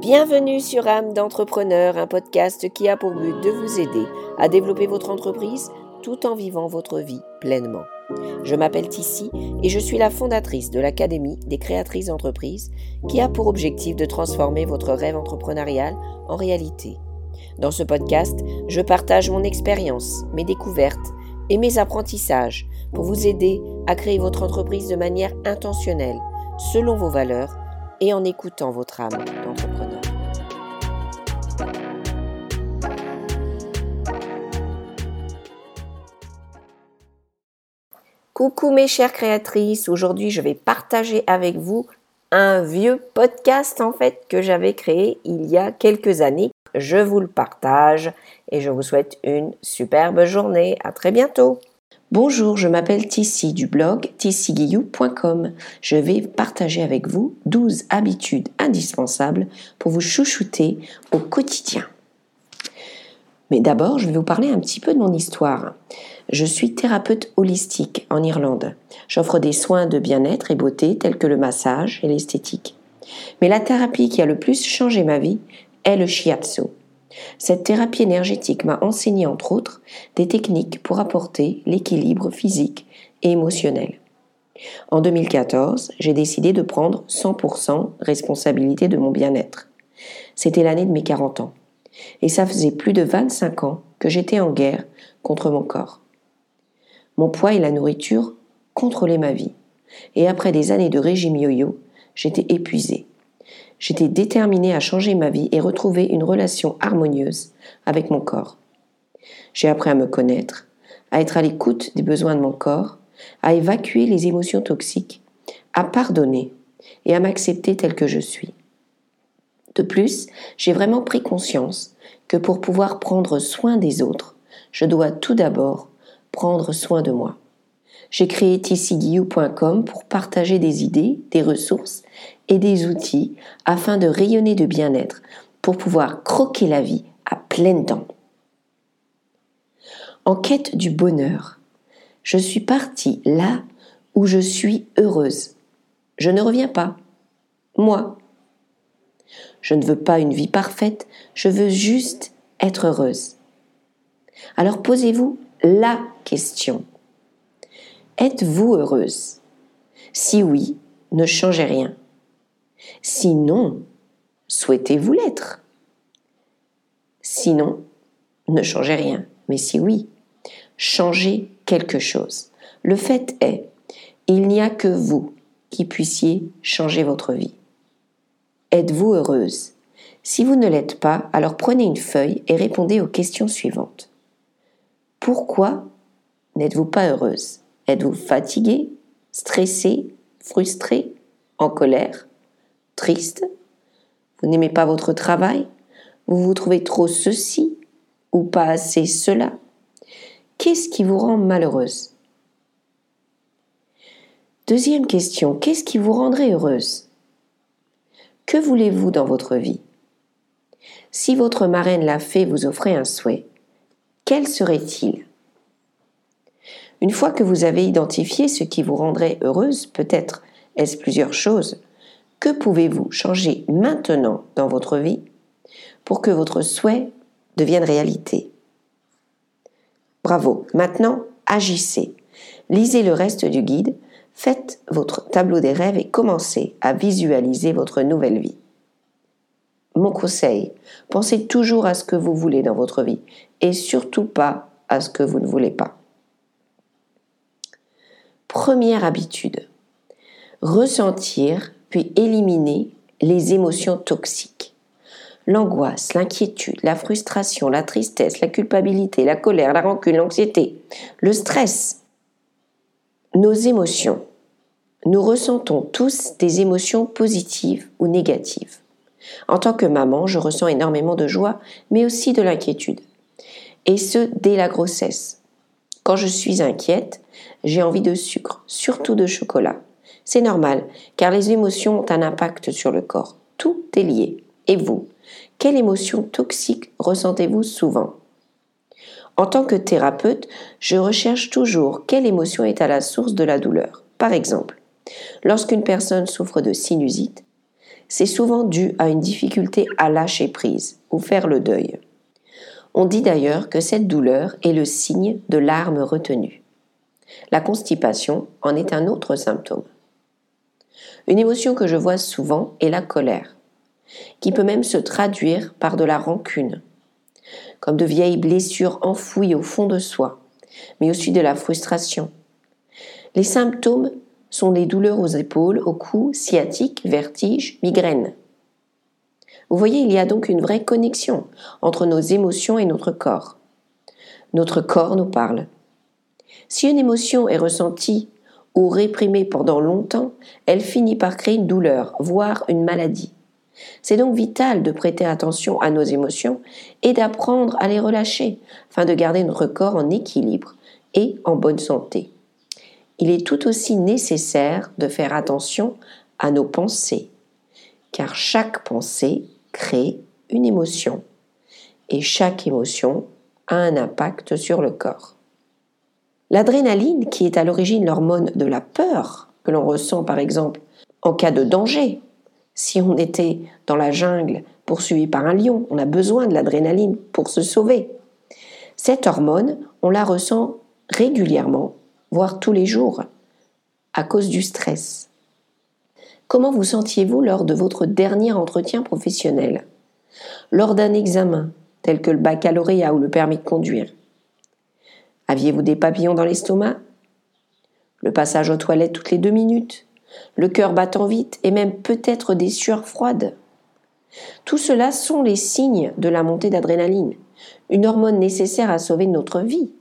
Bienvenue sur âme d'entrepreneur, un podcast qui a pour but de vous aider à développer votre entreprise tout en vivant votre vie pleinement. Je m'appelle Tissi et je suis la fondatrice de l'Académie des créatrices d'entreprise qui a pour objectif de transformer votre rêve entrepreneurial en réalité. Dans ce podcast, je partage mon expérience, mes découvertes et mes apprentissages pour vous aider à créer votre entreprise de manière intentionnelle, selon vos valeurs et en écoutant votre âme. Coucou mes chères créatrices, aujourd'hui je vais partager avec vous un vieux podcast en fait que j'avais créé il y a quelques années. Je vous le partage et je vous souhaite une superbe journée. À très bientôt. Bonjour, je m'appelle Tissi du blog tissiguillou.com. Je vais partager avec vous 12 habitudes indispensables pour vous chouchouter au quotidien. Mais d'abord, je vais vous parler un petit peu de mon histoire. Je suis thérapeute holistique en Irlande. J'offre des soins de bien-être et beauté tels que le massage et l'esthétique. Mais la thérapie qui a le plus changé ma vie est le shiatsu. Cette thérapie énergétique m'a enseigné entre autres des techniques pour apporter l'équilibre physique et émotionnel. En 2014, j'ai décidé de prendre 100% responsabilité de mon bien-être. C'était l'année de mes 40 ans. Et ça faisait plus de 25 ans que j'étais en guerre contre mon corps. Mon poids et la nourriture contrôlaient ma vie. Et après des années de régime yo-yo, j'étais épuisée. J'étais déterminée à changer ma vie et retrouver une relation harmonieuse avec mon corps. J'ai appris à me connaître, à être à l'écoute des besoins de mon corps, à évacuer les émotions toxiques, à pardonner et à m'accepter tel que je suis. De plus, j'ai vraiment pris conscience que pour pouvoir prendre soin des autres, je dois tout d'abord prendre soin de moi. J'ai créé tissiguiou.com pour partager des idées, des ressources et des outils afin de rayonner de bien-être pour pouvoir croquer la vie à pleines dents. En quête du bonheur, je suis partie là où je suis heureuse. Je ne reviens pas. Moi. Je ne veux pas une vie parfaite, je veux juste être heureuse. Alors posez-vous la question. Êtes-vous heureuse? Si oui, ne changez rien. Sinon, souhaitez-vous l'être? Sinon, ne changez rien. Mais si oui, changez quelque chose. Le fait est, il n'y a que vous qui puissiez changer votre vie. Êtes-vous heureuse? Si vous ne l'êtes pas, alors prenez une feuille et répondez aux questions suivantes. Pourquoi n'êtes-vous pas heureuse? Êtes-vous fatigué, stressé, frustré, en colère, triste? Vous n'aimez pas votre travail? Vous vous trouvez trop ceci ou pas assez cela? Qu'est-ce qui vous rend malheureuse? Deuxième question, qu'est-ce qui vous rendrait heureuse? Que voulez-vous dans votre vie? Si votre marraine l'a fait vous offrez un souhait, quel serait-il? Une fois que vous avez identifié ce qui vous rendrait heureuse, peut-être est-ce plusieurs choses, que pouvez-vous changer maintenant dans votre vie pour que votre souhait devienne réalité? Bravo, maintenant agissez. Lisez le reste du guide, faites votre tableau des rêves et commencez à visualiser votre nouvelle vie. Mon conseil, pensez toujours à ce que vous voulez dans votre vie et surtout pas à ce que vous ne voulez pas. Première habitude. Ressentir puis éliminer les émotions toxiques. L'angoisse, l'inquiétude, la frustration, la tristesse, la culpabilité, la colère, la rancune, l'anxiété, le stress. Nos émotions. Nous ressentons tous des émotions positives ou négatives. En tant que maman, je ressens énormément de joie, mais aussi de l'inquiétude. Et ce, dès la grossesse. Quand je suis inquiète, j'ai envie de sucre, surtout de chocolat. C'est normal, car les émotions ont un impact sur le corps. Tout est lié. Et vous, quelle émotion toxique ressentez-vous souvent? En tant que thérapeute, je recherche toujours quelle émotion est à la source de la douleur. Par exemple, lorsqu'une personne souffre de sinusite, c'est souvent dû à une difficulté à lâcher prise ou faire le deuil. On dit d'ailleurs que cette douleur est le signe de larmes retenues. La constipation en est un autre symptôme. Une émotion que je vois souvent est la colère, qui peut même se traduire par de la rancune, comme de vieilles blessures enfouies au fond de soi, mais aussi de la frustration. Les symptômes sont les douleurs aux épaules, au cou, sciatique, vertige, migraine. Vous voyez, il y a donc une vraie connexion entre nos émotions et notre corps. Notre corps nous parle. Si une émotion est ressentie ou réprimée pendant longtemps, elle finit par créer une douleur, voire une maladie. C'est donc vital de prêter attention à nos émotions et d'apprendre à les relâcher afin de garder notre corps en équilibre et en bonne santé. Il est tout aussi nécessaire de faire attention à nos pensées, car chaque pensée crée une émotion et chaque émotion a un impact sur le corps. L'adrénaline, qui est à l'origine l'hormone de la peur, que l'on ressent par exemple en cas de danger, si on était dans la jungle poursuivi par un lion, on a besoin de l'adrénaline pour se sauver. Cette hormone, on la ressent régulièrement, voire tous les jours, à cause du stress. Comment vous sentiez-vous lors de votre dernier entretien professionnel? Lors d'un examen, tel que le baccalauréat ou le permis de conduire? Aviez-vous des papillons dans l'estomac? Le passage aux toilettes toutes les deux minutes? Le cœur battant vite et même peut-être des sueurs froides? Tout cela sont les signes de la montée d'adrénaline, une hormone nécessaire à sauver notre vie,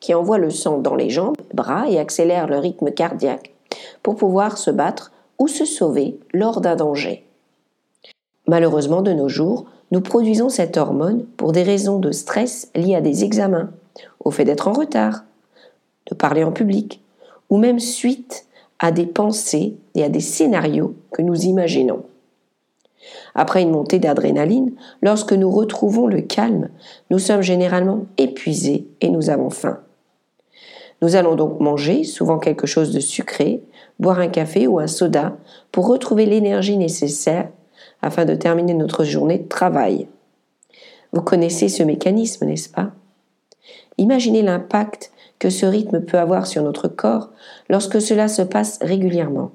qui envoie le sang dans les jambes, bras et accélère le rythme cardiaque pour pouvoir se battre ou se sauver lors d'un danger. Malheureusement, de nos jours, nous produisons cette hormone pour des raisons de stress liées à des examens, au fait d'être en retard, de parler en public, ou même suite à des pensées et à des scénarios que nous imaginons. Après une montée d'adrénaline, lorsque nous retrouvons le calme, nous sommes généralement épuisés et nous avons faim. Nous allons donc manger, souvent quelque chose de sucré, boire un café ou un soda pour retrouver l'énergie nécessaire afin de terminer notre journée de travail. Vous connaissez ce mécanisme, n'est-ce pas? Imaginez l'impact que ce rythme peut avoir sur notre corps lorsque cela se passe régulièrement.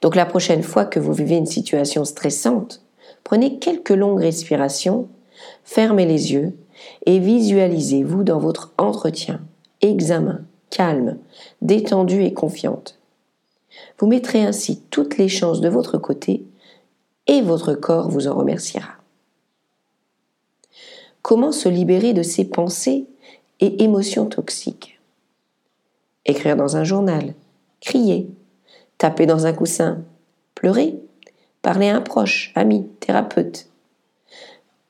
Donc la prochaine fois que vous vivez une situation stressante, prenez quelques longues respirations, fermez les yeux et visualisez-vous dans votre entretien, examen, calme, détendu et confiante. Vous mettrez ainsi toutes les chances de votre côté et votre corps vous en remerciera. Comment se libérer de ces pensées et émotions toxiques? Écrire dans un journal, crier, taper dans un coussin, pleurer, parler à un proche, ami, thérapeute.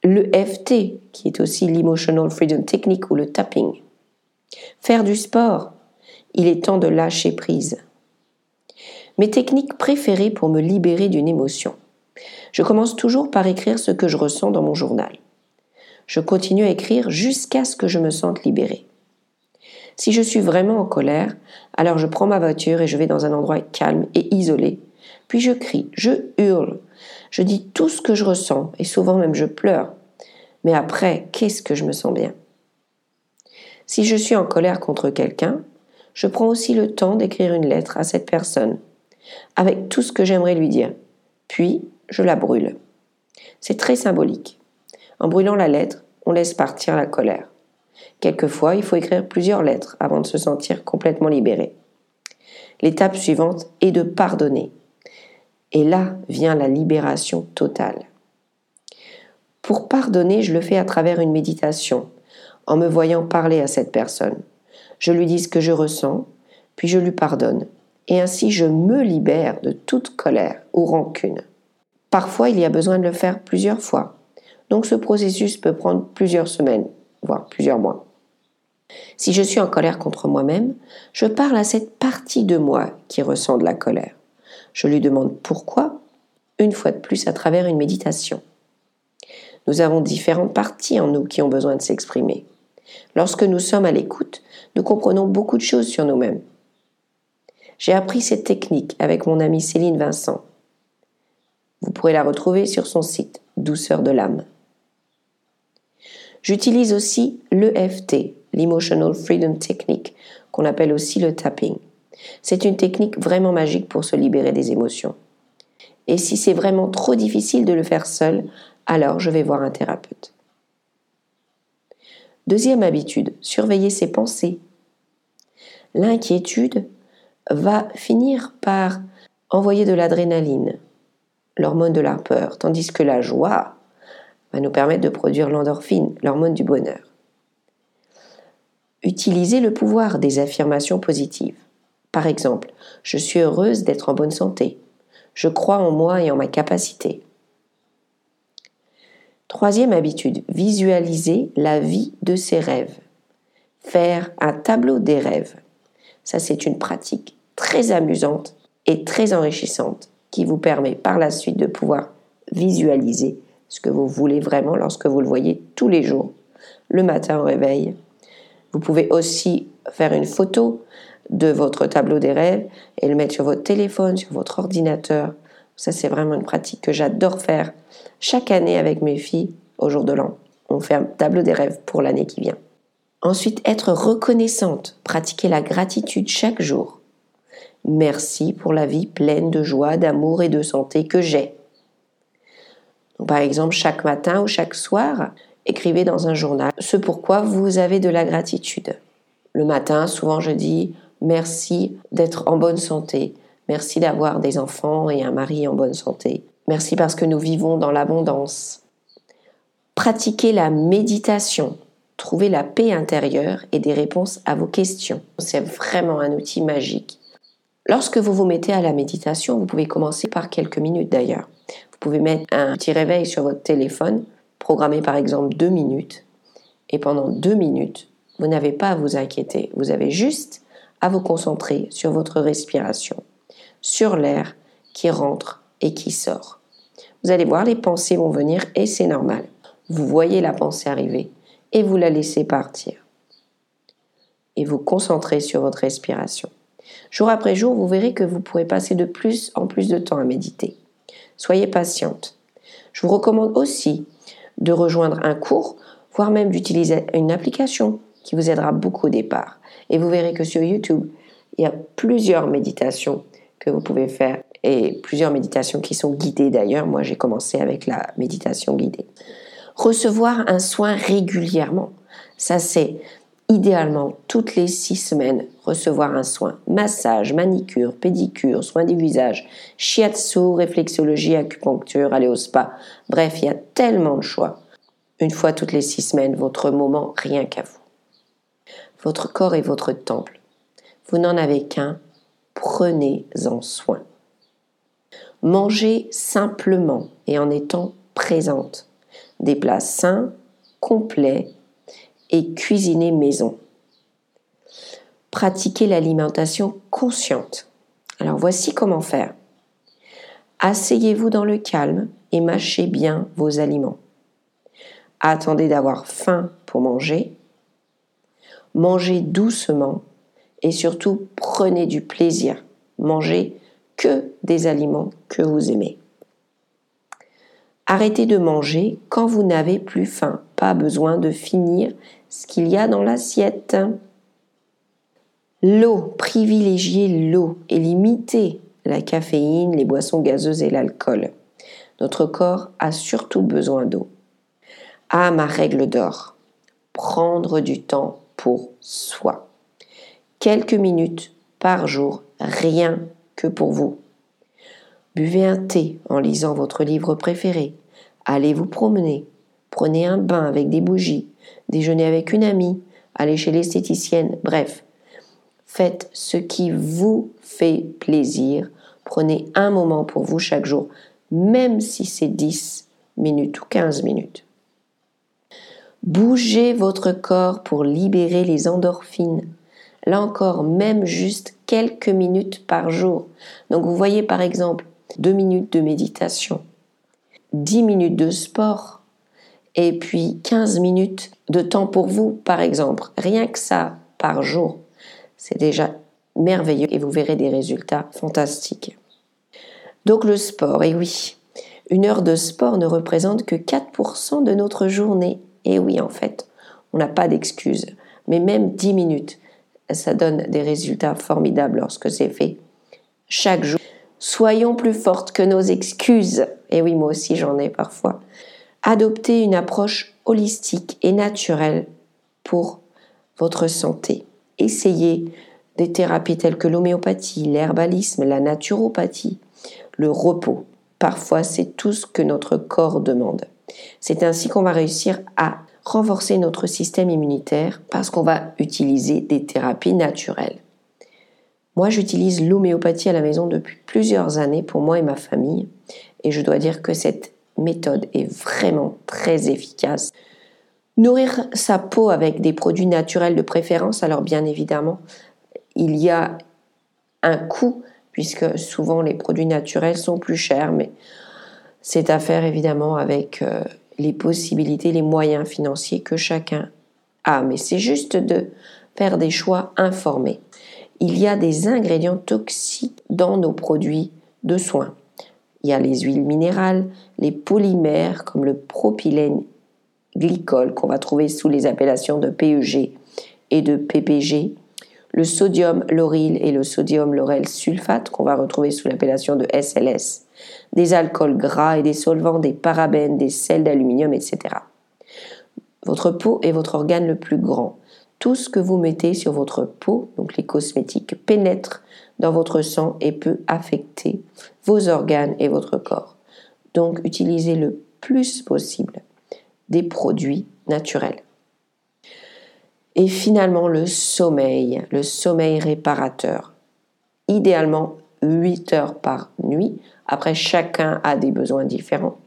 Le FT, qui est aussi l'Emotional Freedom Technique ou le tapping. Faire du sport. Il est temps de lâcher prise. Mes techniques préférées pour me libérer d'une émotion. Je commence toujours par écrire ce que je ressens dans mon journal. Je continue à écrire jusqu'à ce que je me sente libérée. Si je suis vraiment en colère, alors je prends ma voiture et je vais dans un endroit calme et isolé. Puis je crie, je hurle, je dis tout ce que je ressens et souvent même je pleure. Mais après, qu'est-ce que je me sens bien? Si je suis en colère contre quelqu'un, je prends aussi le temps d'écrire une lettre à cette personne avec tout ce que j'aimerais lui dire. Puis, je la brûle. C'est très symbolique. En brûlant la lettre, on laisse partir la colère. Quelquefois, il faut écrire plusieurs lettres avant de se sentir complètement libéré. L'étape suivante est de pardonner. Et là vient la libération totale. Pour pardonner, je le fais à travers une méditation, en me voyant parler à cette personne. Je lui dis ce que je ressens, puis je lui pardonne et ainsi je me libère de toute colère ou rancune. Parfois, il y a besoin de le faire plusieurs fois. Donc ce processus peut prendre plusieurs semaines, voire plusieurs mois. Si je suis en colère contre moi-même, je parle à cette partie de moi qui ressent de la colère. Je lui demande pourquoi, une fois de plus à travers une méditation. Nous avons différentes parties en nous qui ont besoin de s'exprimer. Lorsque nous sommes à l'écoute, nous comprenons beaucoup de choses sur nous-mêmes. J'ai appris cette technique avec mon amie Céline Vincent. Vous pourrez la retrouver sur son site Douceur de l'âme. J'utilise aussi l'EFT, l'Emotional Freedom Technique, qu'on appelle aussi le tapping. C'est une technique vraiment magique pour se libérer des émotions. Et si c'est vraiment trop difficile de le faire seul, alors je vais voir un thérapeute. Deuxième habitude, surveiller ses pensées. L'inquiétude va finir par envoyer de l'adrénaline, l'hormone de la peur, tandis que la joie va nous permettre de produire l'endorphine, l'hormone du bonheur. Utilisez le pouvoir des affirmations positives. Par exemple, je suis heureuse d'être en bonne santé. Je crois en moi et en ma capacité. Troisième habitude, visualiser la vie de ses rêves. Faire un tableau des rêves. Ça, c'est une pratique très amusante et très enrichissante qui vous permet par la suite de pouvoir visualiser ce que vous voulez vraiment lorsque vous le voyez tous les jours, le matin au réveil. Vous pouvez aussi faire une photo de votre tableau des rêves et le mettre sur votre téléphone, sur votre ordinateur. Ça, c'est vraiment une pratique que j'adore faire chaque année avec mes filles au jour de l'an. On fait un tableau des rêves pour l'année qui vient. Ensuite, être reconnaissante, pratiquer la gratitude chaque jour. Merci pour la vie pleine de joie, d'amour et de santé que j'ai. Par exemple, chaque matin ou chaque soir, écrivez dans un journal ce pourquoi vous avez de la gratitude. Le matin, souvent je dis merci d'être en bonne santé, merci d'avoir des enfants et un mari en bonne santé, merci parce que nous vivons dans l'abondance. Pratiquez la méditation, trouvez la paix intérieure et des réponses à vos questions. C'est vraiment un outil magique. Lorsque vous vous mettez à la méditation, vous pouvez commencer par quelques minutes d'ailleurs. Vous pouvez mettre un petit réveil sur votre téléphone, programmer par exemple deux minutes, et pendant deux minutes, vous n'avez pas à vous inquiéter. Vous avez juste à vous concentrer sur votre respiration, sur l'air qui rentre et qui sort. Vous allez voir, les pensées vont venir et c'est normal. Vous voyez la pensée arriver et vous la laissez partir. Et vous concentrez sur votre respiration. Jour après jour, vous verrez que vous pourrez passer de plus en plus de temps à méditer. Soyez patiente. Je vous recommande aussi de rejoindre un cours, voire même d'utiliser une application qui vous aidera beaucoup au départ. Et vous verrez que sur YouTube, il y a plusieurs méditations que vous pouvez faire et plusieurs méditations qui sont guidées d'ailleurs. Moi, j'ai commencé avec la méditation guidée. Recevoir un soin régulièrement. Ça, c'est idéalement toutes les six semaines recevoir un soin. Massage, manicure, pédicure, soin du visage, shiatsu, réflexologie, acupuncture, aller au spa. Bref, il y a tellement de choix. Une fois toutes les six semaines, votre moment rien qu'à vous. Votre corps est votre temple. Vous n'en avez qu'un. Prenez-en soin. Mangez simplement et en étant présente. Des plats sains, complets et cuisiner maison. Pratiquer l'alimentation consciente. Alors voici comment faire. Asseyez-vous dans le calme et mâchez bien vos aliments. Attendez d'avoir faim pour manger. Mangez doucement et surtout prenez du plaisir. Mangez que des aliments que vous aimez. Arrêtez de manger quand vous n'avez plus faim. Pas besoin de finir ce qu'il y a dans l'assiette. L'eau, privilégiez l'eau et limitez la caféine, les boissons gazeuses et l'alcool. Notre corps a surtout besoin d'eau. Ah, ma règle d'or, prendre du temps pour soi. Quelques minutes par jour, rien que pour vous. Buvez un thé en lisant votre livre préféré. Allez vous promener. Prenez un bain avec des bougies déjeuner avec une amie, aller chez l'esthéticienne, bref. Faites ce qui vous fait plaisir. Prenez un moment pour vous chaque jour, même si c'est 10 minutes ou 15 minutes. Bougez votre corps pour libérer les endorphines. Là encore, même juste quelques minutes par jour. Donc vous voyez par exemple 2 minutes de méditation, 10 minutes de sport, et puis 15 minutes de temps pour vous, par exemple. Rien que ça par jour, c'est déjà merveilleux et vous verrez des résultats fantastiques. Donc le sport, et oui, Une heure de sport ne représente que 4% de notre journée. Et oui, en fait, on n'a pas d'excuses. Mais même 10 minutes, ça donne des résultats formidables lorsque c'est fait chaque jour. Soyons plus fortes que nos excuses. Et oui, moi aussi j'en ai parfois. Adoptez une approche holistique et naturelle pour votre santé. Essayez des thérapies telles que l'homéopathie, l'herbalisme, la naturopathie, le repos. Parfois, c'est tout ce que notre corps demande. C'est ainsi qu'on va réussir à renforcer notre système immunitaire parce qu'on va utiliser des thérapies naturelles. Moi, j'utilise l'homéopathie à la maison depuis plusieurs années pour moi et ma famille et je dois dire que cette méthode est vraiment très efficace. Nourrir sa peau avec des produits naturels de préférence, alors bien évidemment, il y a un coût puisque souvent les produits naturels sont plus chers, mais c'est à faire évidemment avec euh, les possibilités, les moyens financiers que chacun a. Mais c'est juste de faire des choix informés. Il y a des ingrédients toxiques dans nos produits de soins. Il y a les huiles minérales, les polymères comme le propylène glycol qu'on va trouver sous les appellations de PEG et de PPG, le sodium lauryl et le sodium lauryl sulfate qu'on va retrouver sous l'appellation de SLS, des alcools gras et des solvants, des parabènes, des sels d'aluminium, etc. Votre peau est votre organe le plus grand. Tout ce que vous mettez sur votre peau, donc les cosmétiques, pénètre dans votre sang et peut affecter vos organes et votre corps. Donc utilisez le plus possible des produits naturels. Et finalement, le sommeil, le sommeil réparateur. Idéalement, 8 heures par nuit. Après, chacun a des besoins différents.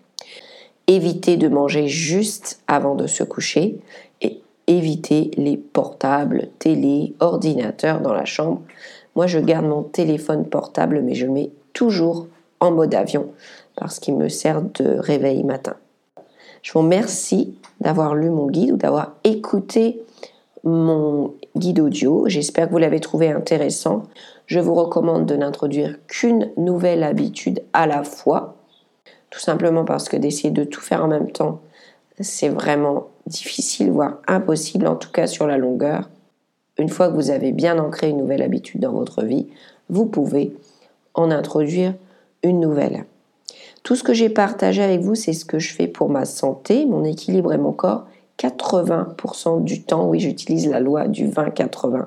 Évitez de manger juste avant de se coucher et évitez les portables, télé, ordinateurs dans la chambre. Moi, je garde mon téléphone portable, mais je le mets toujours en mode avion parce qu'il me sert de réveil matin. Je vous remercie d'avoir lu mon guide ou d'avoir écouté mon guide audio. J'espère que vous l'avez trouvé intéressant. Je vous recommande de n'introduire qu'une nouvelle habitude à la fois, tout simplement parce que d'essayer de tout faire en même temps, c'est vraiment difficile, voire impossible, en tout cas sur la longueur. Une fois que vous avez bien ancré une nouvelle habitude dans votre vie, vous pouvez en introduire une nouvelle. Tout ce que j'ai partagé avec vous, c'est ce que je fais pour ma santé, mon équilibre et mon corps. 80% du temps, oui, j'utilise la loi du 20-80.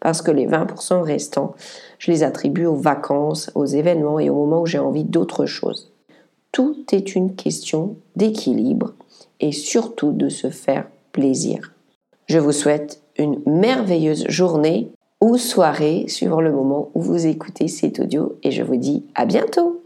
Parce que les 20% restants, je les attribue aux vacances, aux événements et au moment où j'ai envie d'autre chose. Tout est une question d'équilibre et surtout de se faire plaisir. Je vous souhaite une merveilleuse journée ou soirée suivant le moment où vous écoutez cet audio et je vous dis à bientôt